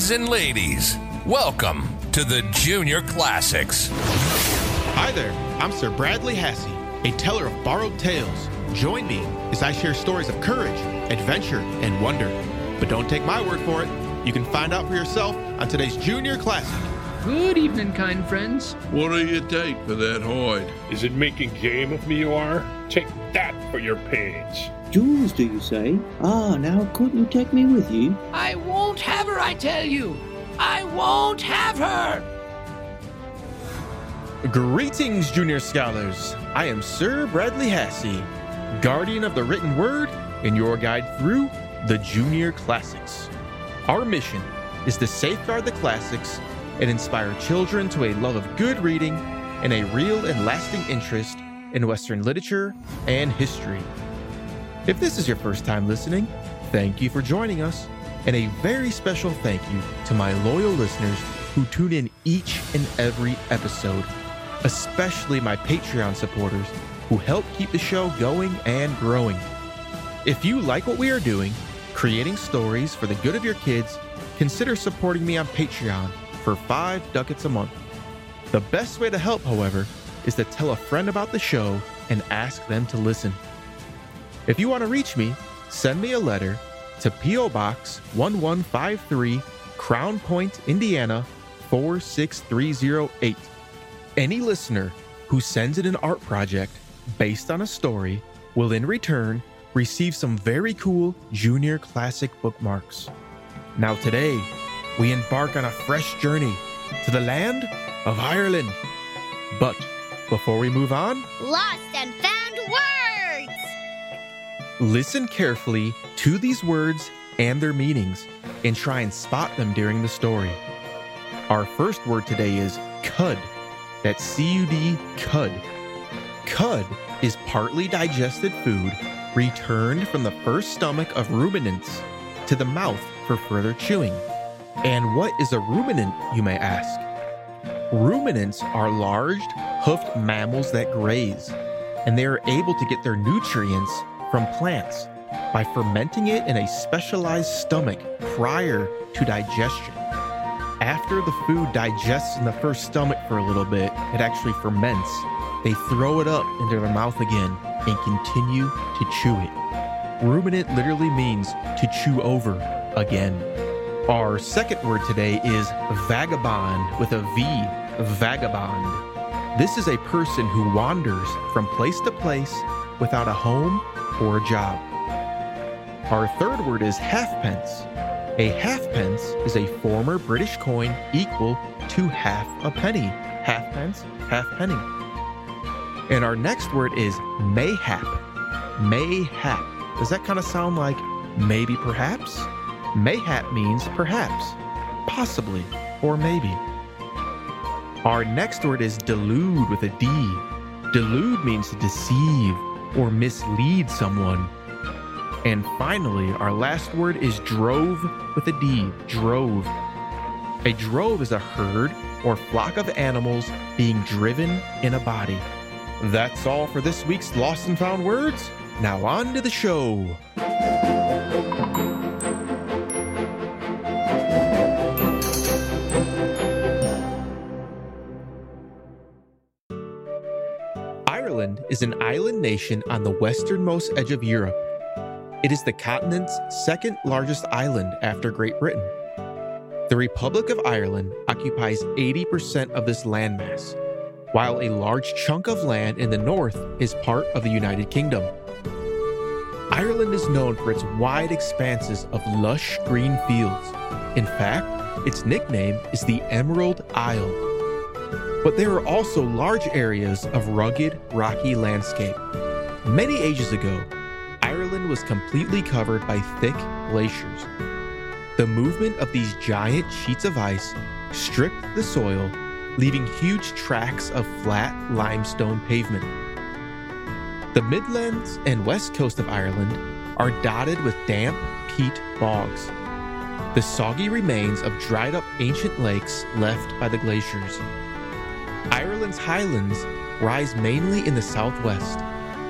Lads and ladies, welcome to the Junior Classics. Hi there, I'm Sir Bradley Hasse, a teller of borrowed tales. Join me as I share stories of courage, adventure, and wonder. But don't take my word for it. You can find out for yourself on today's Junior Classic. Good evening, kind friends. What do you take for that hide? Is it making game of me you are? Take that for your pains. Jewels, do you say? Ah, now couldn't you take me with you? I won't have her, I tell you! I won't have her! Greetings, Junior Scholars. I am Sir Bradley Hasse, guardian of the written word and your guide through the Junior Classics. Our mission is to safeguard the classics and inspire children to a love of good reading and a real and lasting interest in Western literature and history. If this is your first time listening, thank you for joining us, and a very special thank you to my loyal listeners who tune in each and every episode, especially my Patreon supporters who help keep the show going and growing. If you like what we are doing, creating stories for the good of your kids, consider supporting me on Patreon for five ducats a month. The best way to help, however, is to tell a friend about the show and ask them to listen. If you want to reach me, send me a letter to P.O. Box 1153, Crown Point, Indiana 46308. Any listener who sends in an art project based on a story will in return receive some very cool junior classic bookmarks. Now, today, we embark on a fresh journey to the land of Ireland. But before we move on, Lost and found words! Listen carefully to these words and their meanings and try and spot them during the story. Our first word today is cud. That's C U D, cud. Cud is partly digested food returned from the first stomach of ruminants to the mouth for further chewing. And what is a ruminant, you may ask? Ruminants are large, hoofed mammals that graze, and they are able to get their nutrients from plants by fermenting it in a specialized stomach prior to digestion. After the food digests in the first stomach for a little bit, it actually ferments. They throw it up into their mouth again and continue to chew it. Ruminant literally means to chew over again. Our second word today is vagabond with a V, vagabond. This is a person who wanders from place to place without a home or a job. Our third word is halfpence. A halfpence is a former British coin equal to half a penny. Halfpence, half penny. And our next word is mayhap. Mayhap. Does that kind of sound like maybe perhaps? Mayhap means perhaps, possibly, or maybe. Our next word is delude with a D. Delude means to deceive or mislead someone. And finally, our last word is drove with a D. Drove. A drove is a herd or flock of animals being driven in a body. That's all for this week's Lost and Found Words. Now on to the show. Ireland is an island nation on the westernmost edge of Europe. It is the continent's second largest island after Great Britain. The Republic of Ireland occupies 80% of this landmass, while a large chunk of land in the north is part of the United Kingdom. Ireland is known for its wide expanses of lush green fields. In fact, its nickname is the Emerald Isle. But there are also large areas of rugged, rocky landscape. Many ages ago, Ireland was completely covered by thick glaciers. The movement of these giant sheets of ice stripped the soil, leaving huge tracts of flat limestone pavement. The Midlands and west coast of Ireland are dotted with damp peat bogs, the soggy remains of dried up ancient lakes left by the glaciers. Ireland's highlands rise mainly in the southwest,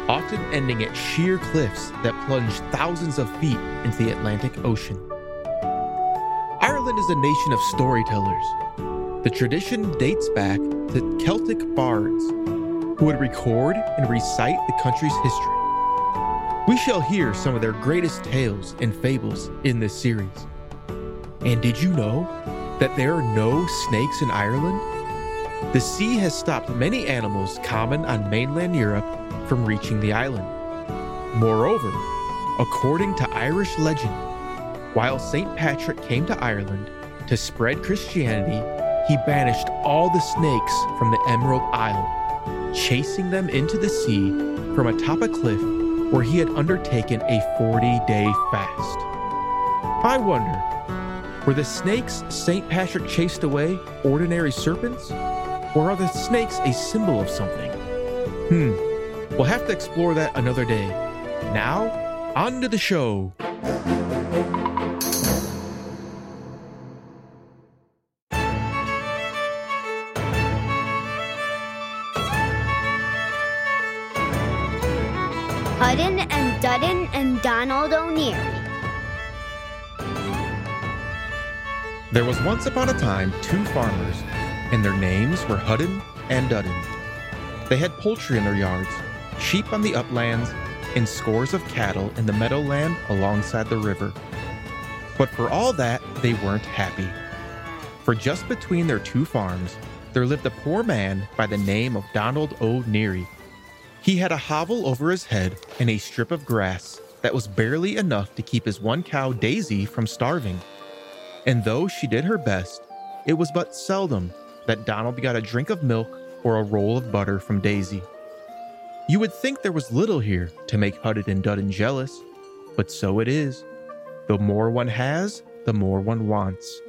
often ending at sheer cliffs that plunge thousands of feet into the Atlantic Ocean. Ireland is a nation of storytellers. The tradition dates back to Celtic bards who would record and recite the country's history. We shall hear some of their greatest tales and fables in this series. And did you know that there are no snakes in Ireland? The sea has stopped many animals common on mainland Europe from reaching the island. Moreover, according to Irish legend, while St. Patrick came to Ireland to spread Christianity, he banished all the snakes from the Emerald Isle, chasing them into the sea from atop a cliff where he had undertaken a 40 day fast. I wonder, were the snakes St. Patrick chased away ordinary serpents? Or are the snakes a symbol of something? Hmm, we'll have to explore that another day. Now, on to the show. Hudden and Dudden and Donald O'Neary. There was once upon a time two farmers, and their names were Hudden and Dudden. They had poultry in their yards, sheep on the uplands, and scores of cattle in the meadowland alongside the river. But for all that, they weren't happy. For just between their two farms, there lived a poor man by the name of Donald O'Neary. He had a hovel over his head and a strip of grass that was barely enough to keep his one cow, Daisy, from starving. And though she did her best, it was but seldom that Donald got a drink of milk or a roll of butter from Daisy. You would think there was little here to make Hudden and Dudden jealous, but so it is. The more one has, the more one wants.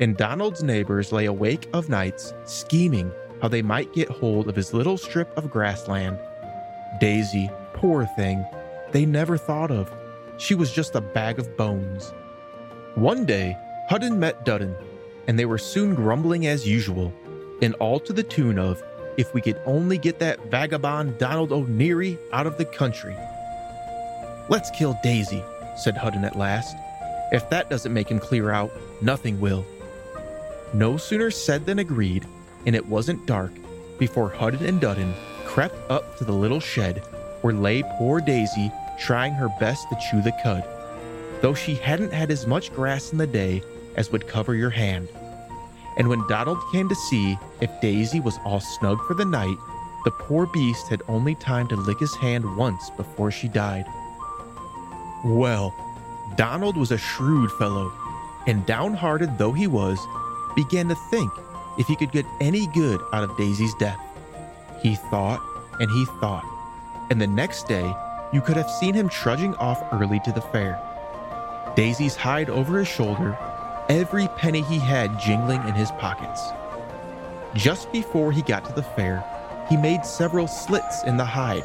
And Donald's neighbors lay awake of nights, scheming how they might get hold of his little strip of grassland. Daisy, poor thing, they never thought of. She was just a bag of bones. One day, Hudden met Dudden, and they were soon grumbling as usual, and all to the tune of, if we could only get that vagabond Donald O'Neary out of the country. Let's kill Daisy, said Hudden at last. If that doesn't make him clear out, nothing will. No sooner said than agreed, and it wasn't dark before Hudden and Dudden crept up to the little shed where lay poor Daisy trying her best to chew the cud, though she hadn't had as much grass in the day as would cover your hand. And when Donald came to see if Daisy was all snug for the night, the poor beast had only time to lick his hand once before she died. Well, Donald was a shrewd fellow, and downhearted though he was, began to think if he could get any good out of Daisy's death. He thought and he thought, and the next day you could have seen him trudging off early to the fair. Daisy's hide over his shoulder, every penny he had jingling in his pockets. Just before he got to the fair, he made several slits in the hide,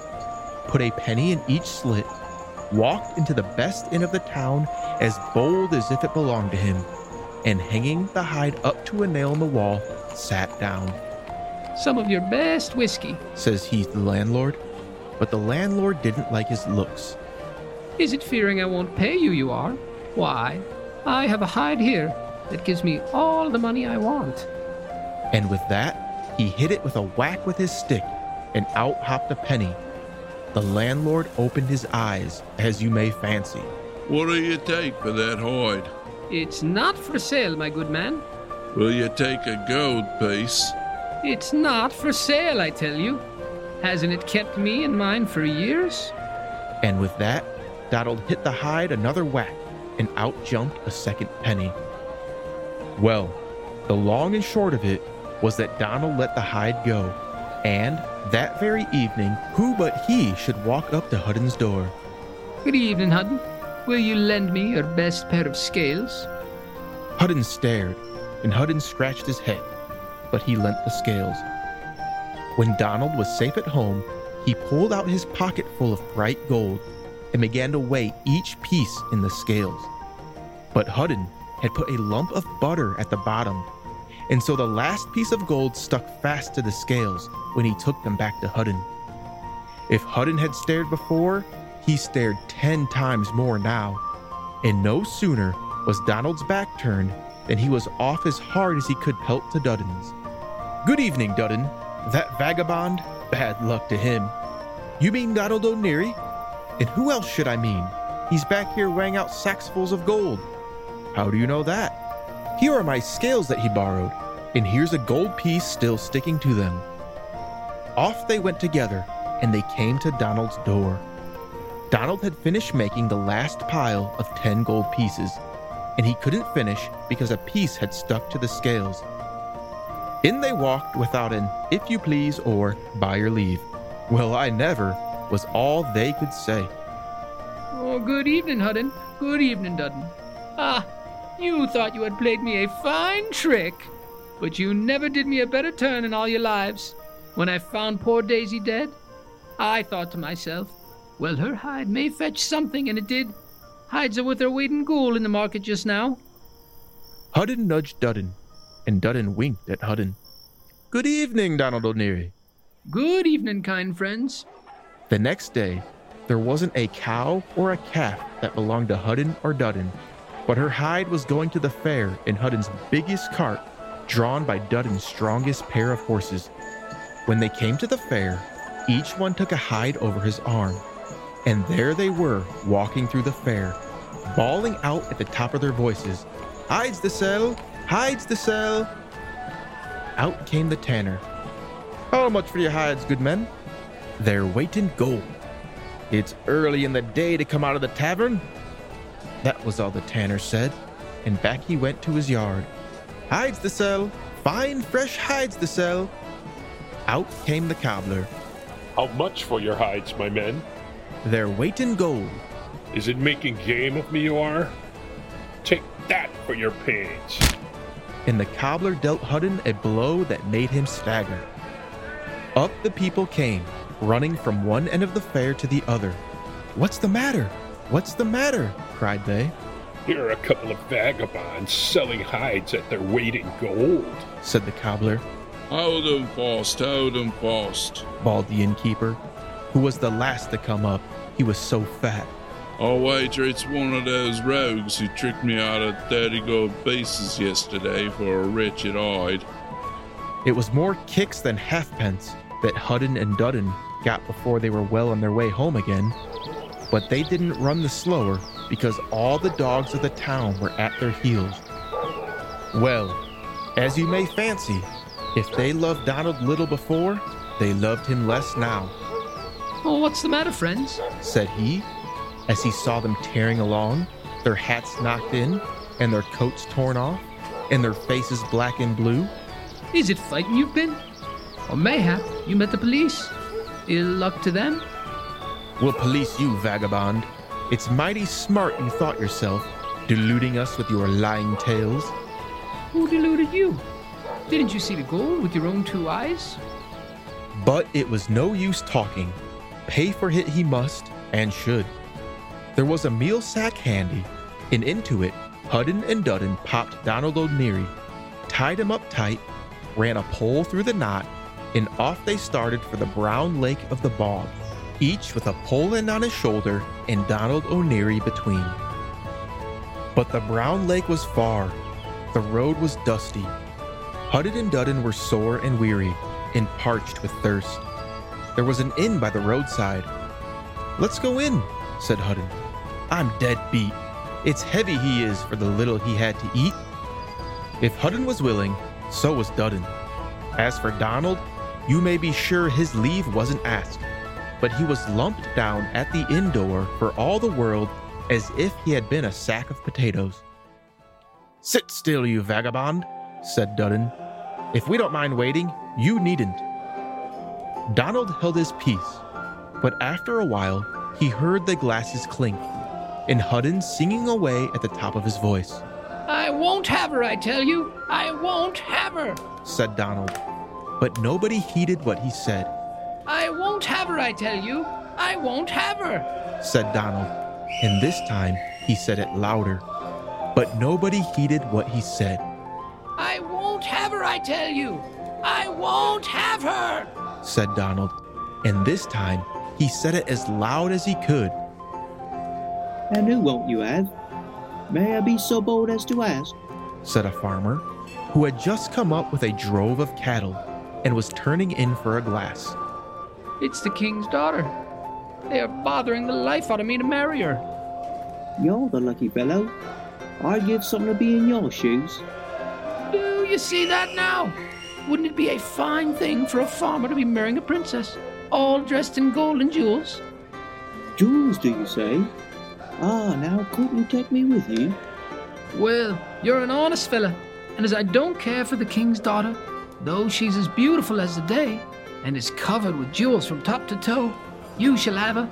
put a penny in each slit, walked into the best inn of the town as bold as if it belonged to him, and hanging the hide up to a nail in the wall, sat down. Some of your best whiskey. Says he to the landlord, but the landlord didn't like his looks. Is it fearing I won't pay you, you are? Why, I have a hide here that gives me all the money I want. And with that, he hit it with a whack with his stick, and out hopped a penny. The landlord opened his eyes, as you may fancy. What do you take for that hide? It's not for sale, my good man. Will you take a gold piece? It's not for sale, I tell you. Hasn't it kept me and mine for years? And with that, Donald hit the hide another whack, and out jumped a second penny. Well, the long and short of it was that Donald let the hide go, and that very evening, who but he should walk up to Hudden's door? Good evening, Hudden. Will you lend me your best pair of scales? Hudden stared, and Hudden scratched his head, but he lent the scales. When Donald was safe at home, he pulled out his pocket full of bright gold and began to weigh each piece in the scales. But Hudden had put a lump of butter at the bottom, and so the last piece of gold stuck fast to the scales when he took them back to Hudden. If Hudden had stared before, he stared ten times more now, and no sooner was Donald's back turned than he was off as hard as he could pelt to Dudden's. Good evening, Dudden. That vagabond? Bad luck to him. You mean Donald O'Neary? And who else should I mean? He's back here weighing out sacksfuls of gold. How do you know that? Here are my scales that he borrowed, and here's a gold piece still sticking to them. Off they went together, and they came to Donald's door. Donald had finished making the last pile of 10 gold pieces, and he couldn't finish because a piece had stuck to the scales. In they walked without an if you please or by your leave. Well, I never was all they could say. Oh, good evening, Hudden. Good evening, Dudden. Ah, you thought you had played me a fine trick, but you never did me a better turn in all your lives. When I found poor Daisy dead, I thought to myself, well, her hide may fetch something, and it did. Hides are worth their weight in gold in the market just now. Hudden nudged Dudden, and Dudden winked at Hudden. Good evening, Donald O'Neary. Good evening, kind friends. The next day, there wasn't a cow or a calf that belonged to Hudden or Dudden, but her hide was going to the fair in Hudden's biggest cart, drawn by Dudden's strongest pair of horses. When they came to the fair, each one took a hide over his arm, and there they were walking through the fair, bawling out at the top of their voices, Hides the sell! Hides the sell! Out came the tanner. How much for your hides, good men? Their weight in gold. It's early in the day to come out of the tavern. That was all the tanner said, and back he went to his yard. Hides the sell! Fine fresh hides the sell! Out came the cobbler. How much for your hides, my men? Their weight in gold. Is it making game of me you are? Take that for your pains. And the cobbler dealt Hudden a blow that made him stagger. Up the people came, running from one end of the fair to the other. What's the matter? What's the matter? cried they. Here are a couple of vagabonds selling hides at their weight in gold, said the cobbler. Hold 'em fast, hold 'em fast, bawled the innkeeper, who was the last to come up. He was so fat. I'll wager it's one of those rogues who tricked me out of 30 gold pieces yesterday for a wretched hide. It was more kicks than halfpence that Hudden and Dudden got before they were well on their way home again. But they didn't run the slower because all the dogs of the town were at their heels. Well, as you may fancy, if they loved Donald little before, they loved him less now. Oh, what's the matter, friends? said he, as he saw them tearing along, their hats knocked in, and their coats torn off, and their faces black and blue. Is it fighting you've been? Or mayhap you met the police? Ill luck to them? We'll police you, vagabond. It's mighty smart you thought yourself, deluding us with your lying tales. Who deluded you? Didn't you see the gold with your own two eyes? But it was no use talking. Pay for it he must, and should. There was a meal sack handy, and into it, Hudden and Dudden popped Donald O'Neary, tied him up tight, ran a pole through the knot, and off they started for the brown lake of the bog, each with a pole end on his shoulder and Donald O'Neary between. But the brown lake was far, the road was dusty. Hudden and Dudden were sore and weary, and parched with thirst. There was an inn by the roadside. Let's go in, said Hudden. I'm dead beat. It's heavy he is for the little he had to eat. If Hudden was willing, so was Dudden. As for Donald, you may be sure his leave wasn't asked, but he was lumped down at the inn door for all the world as if he had been a sack of potatoes. Sit still, you vagabond, said Dudden. If we don't mind waiting, you needn't. Donald held his peace, but after a while, he heard the glasses clink, and Hudden singing away at the top of his voice. I won't have her, I tell you. I won't have her, said Donald. But nobody heeded what he said. I won't have her, I tell you. I won't have her, said Donald. And this time he said it louder. But nobody heeded what he said. I won't have her, I tell you. I won't have her, said Donald. And this time he said it as loud as he could. And who won't you have? May I be so bold as to ask? said a farmer who had just come up with a drove of cattle and was turning in for a glass. It's the king's daughter. They are bothering the life out of me to marry her. You're the lucky fellow. I'd give something to be in your shoes. Do you see that now? Wouldn't it be a fine thing for a farmer to be marrying a princess, all dressed in gold and jewels? Jewels, do you say? Ah, now couldn't you take me with you? Well, you're an honest fella, and as I don't care for the king's daughter, though she's as beautiful as the day, and is covered with jewels from top to toe, you shall have her.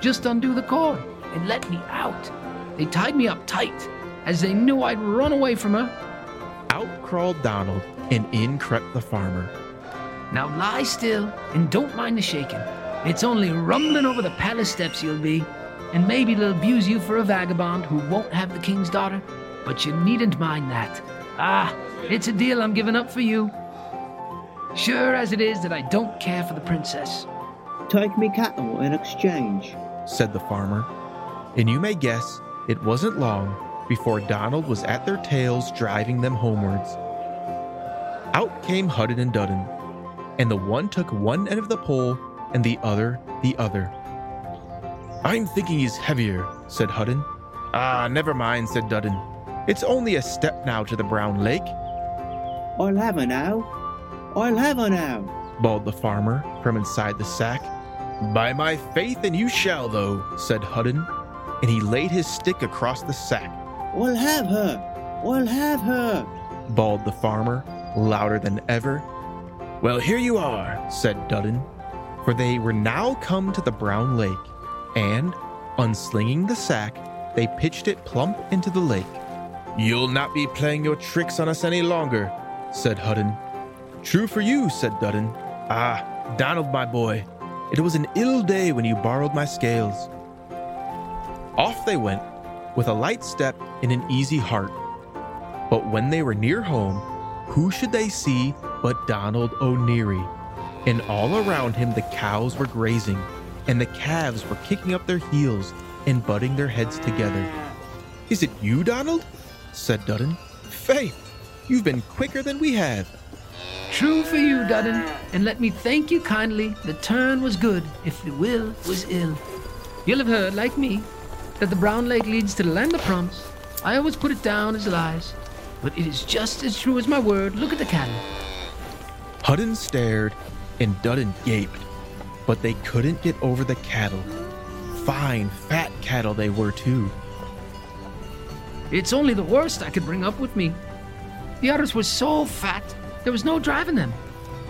Just undo the cord and let me out. They tied me up tight, as they knew I'd run away from her. Out crawled Donald, and in crept the farmer. Now lie still and don't mind the shaking. It's only rumbling over the palace steps you'll be, and maybe they'll abuse you for a vagabond who won't have the king's daughter, but you needn't mind that. Ah, it's a deal I'm giving up for you. Sure as it is that I don't care for the princess. Take me cattle in exchange. said the farmer. And you may guess it wasn't long before Donald was at their tails driving them homewards. Out came Hudden and Dudden, and the one took one end of the pole and the other the other. I'm thinking he's heavier, said Hudden. Ah, never mind, said Dudden. It's only a step now to the Brown Lake, I'll have her now. I'll have her now. bawled the farmer from inside the sack. By my faith, and you shall, though, said Hudden, and he laid his stick across the sack. I'll have her. I'll have her. bawled the farmer, louder than ever. Well, here you are, said Dudden, for they were now come to the Brown Lake, and, unslinging the sack, they pitched it plump into the lake. You'll not be playing your tricks on us any longer, said Hudden. True for you, said Dudden. Ah, Donald, my boy, it was an ill day when you borrowed my scales. Off they went, with a light step and an easy heart. But when they were near home, who should they see but Donald O'Neary? And all around him the cows were grazing, and the calves were kicking up their heels and butting their heads together. Is it you, Donald? said Dudden. Faith, you've been quicker than we have. True for you, Dudden, and let me thank you kindly. The turn was good, if the will was ill. You'll have heard, like me, that the Brown Lake leads to the land of promise. I always put it down as lies, but it is just as true as my word. Look at the cattle. Hudden stared, and Dudden gaped, but they couldn't get over the cattle. Fine, fat cattle they were, too. It's only the worst I could bring up with me. The others were so fat, there was no driving them.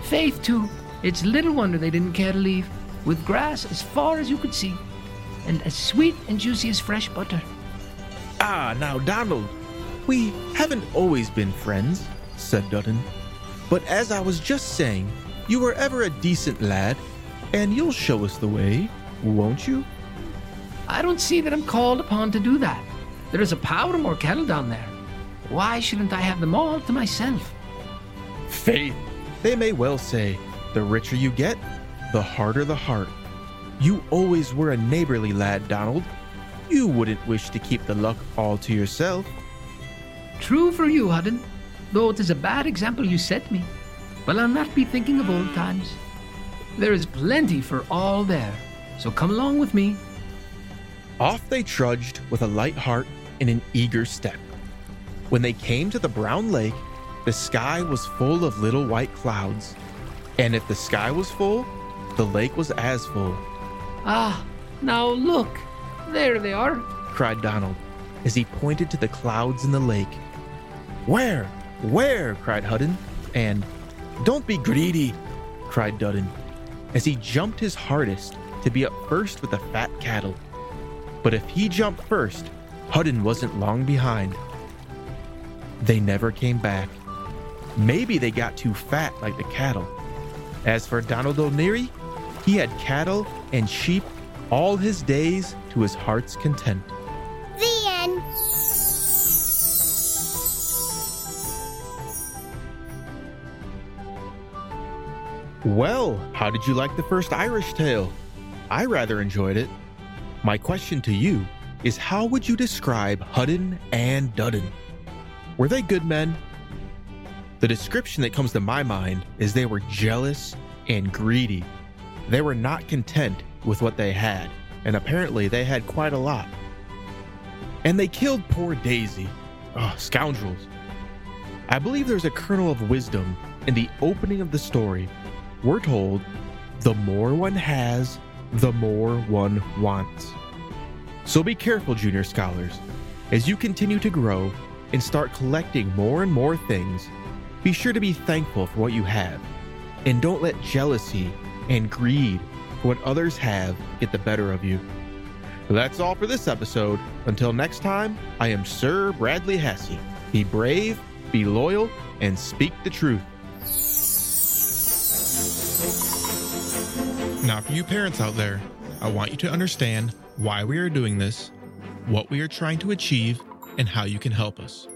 Faith, too, it's little wonder they didn't care to leave, with grass as far as you could see, and as sweet and juicy as fresh butter. Ah, now, Donald, we haven't always been friends, said Dudden. But as I was just saying, you were ever a decent lad, and you'll show us the way, won't you? I don't see that I'm called upon to do that. There is a power more cattle down there. Why shouldn't I have them all to myself? Faith, they may well say, the richer you get, the harder the heart. You always were a neighborly lad, Donald. You wouldn't wish to keep the luck all to yourself. True for you, Hudden, though it is a bad example you set me. But I'll not be thinking of old times. There is plenty for all there, so come along with me. Off they trudged with a light heart and an eager step. When they came to the brown lake, the sky was full of little white clouds. And if the sky was full, the lake was as full, Ah, now look. There they are. cried Donald as he pointed to the clouds in the lake. Where? Where? cried Hudden. And don't be greedy, cried Dudden as he jumped his hardest to be up first with the fat cattle. But if he jumped first, Hudden wasn't long behind. They never came back. Maybe they got too fat like the cattle. As for Donald O'Neary, he had cattle and sheep all his days to his heart's content. The end. Well, how did you like the first Irish tale? I rather enjoyed it. My question to you is how would you describe Hudden and Dudden? Were they good men? The description that comes to my mind is they were jealous and greedy. They were not content with what they had, and apparently they had quite a lot. And they killed poor Daisy. Oh, scoundrels. I believe there's a kernel of wisdom in the opening of the story. We're told the more one has, the more one wants. So be careful, junior scholars. As you continue to grow and start collecting more and more things, be sure to be thankful for what you have. And don't let jealousy and greed for what others have get the better of you. That's all for this episode. Until next time, I am Sir Bradley Hasse. Be brave, be loyal, and speak the truth. Now, for you parents out there, I want you to understand why we are doing this, what we are trying to achieve, and how you can help us.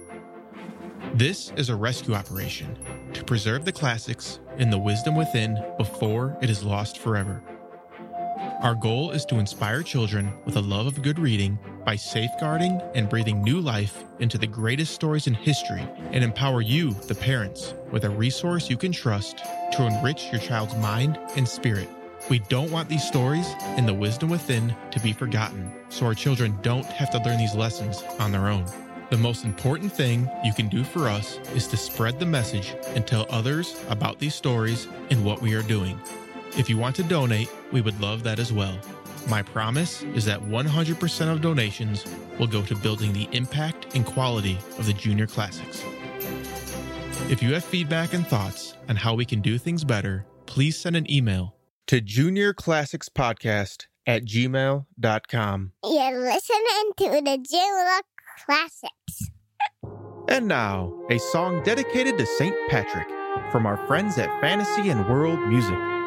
This is a rescue operation to preserve the classics and the wisdom within before it is lost forever. Our goal is to inspire children with a love of good reading by safeguarding and breathing new life into the greatest stories in history and empower you, the parents, with a resource you can trust to enrich your child's mind and spirit. We don't want these stories and the wisdom within to be forgotten, so our children don't have to learn these lessons on their own. The most important thing you can do for us is to spread the message and tell others about these stories and what we are doing. If you want to donate, we would love that as well. My promise is that 100% of donations will go to building the impact and quality of the Junior Classics. If you have feedback and thoughts on how we can do things better, please send an email to juniorclassicspodcast at gmail.com. You're listening to the Junior Classics. And now, a song dedicated to St. Patrick from our friends at Fantasy and World Music.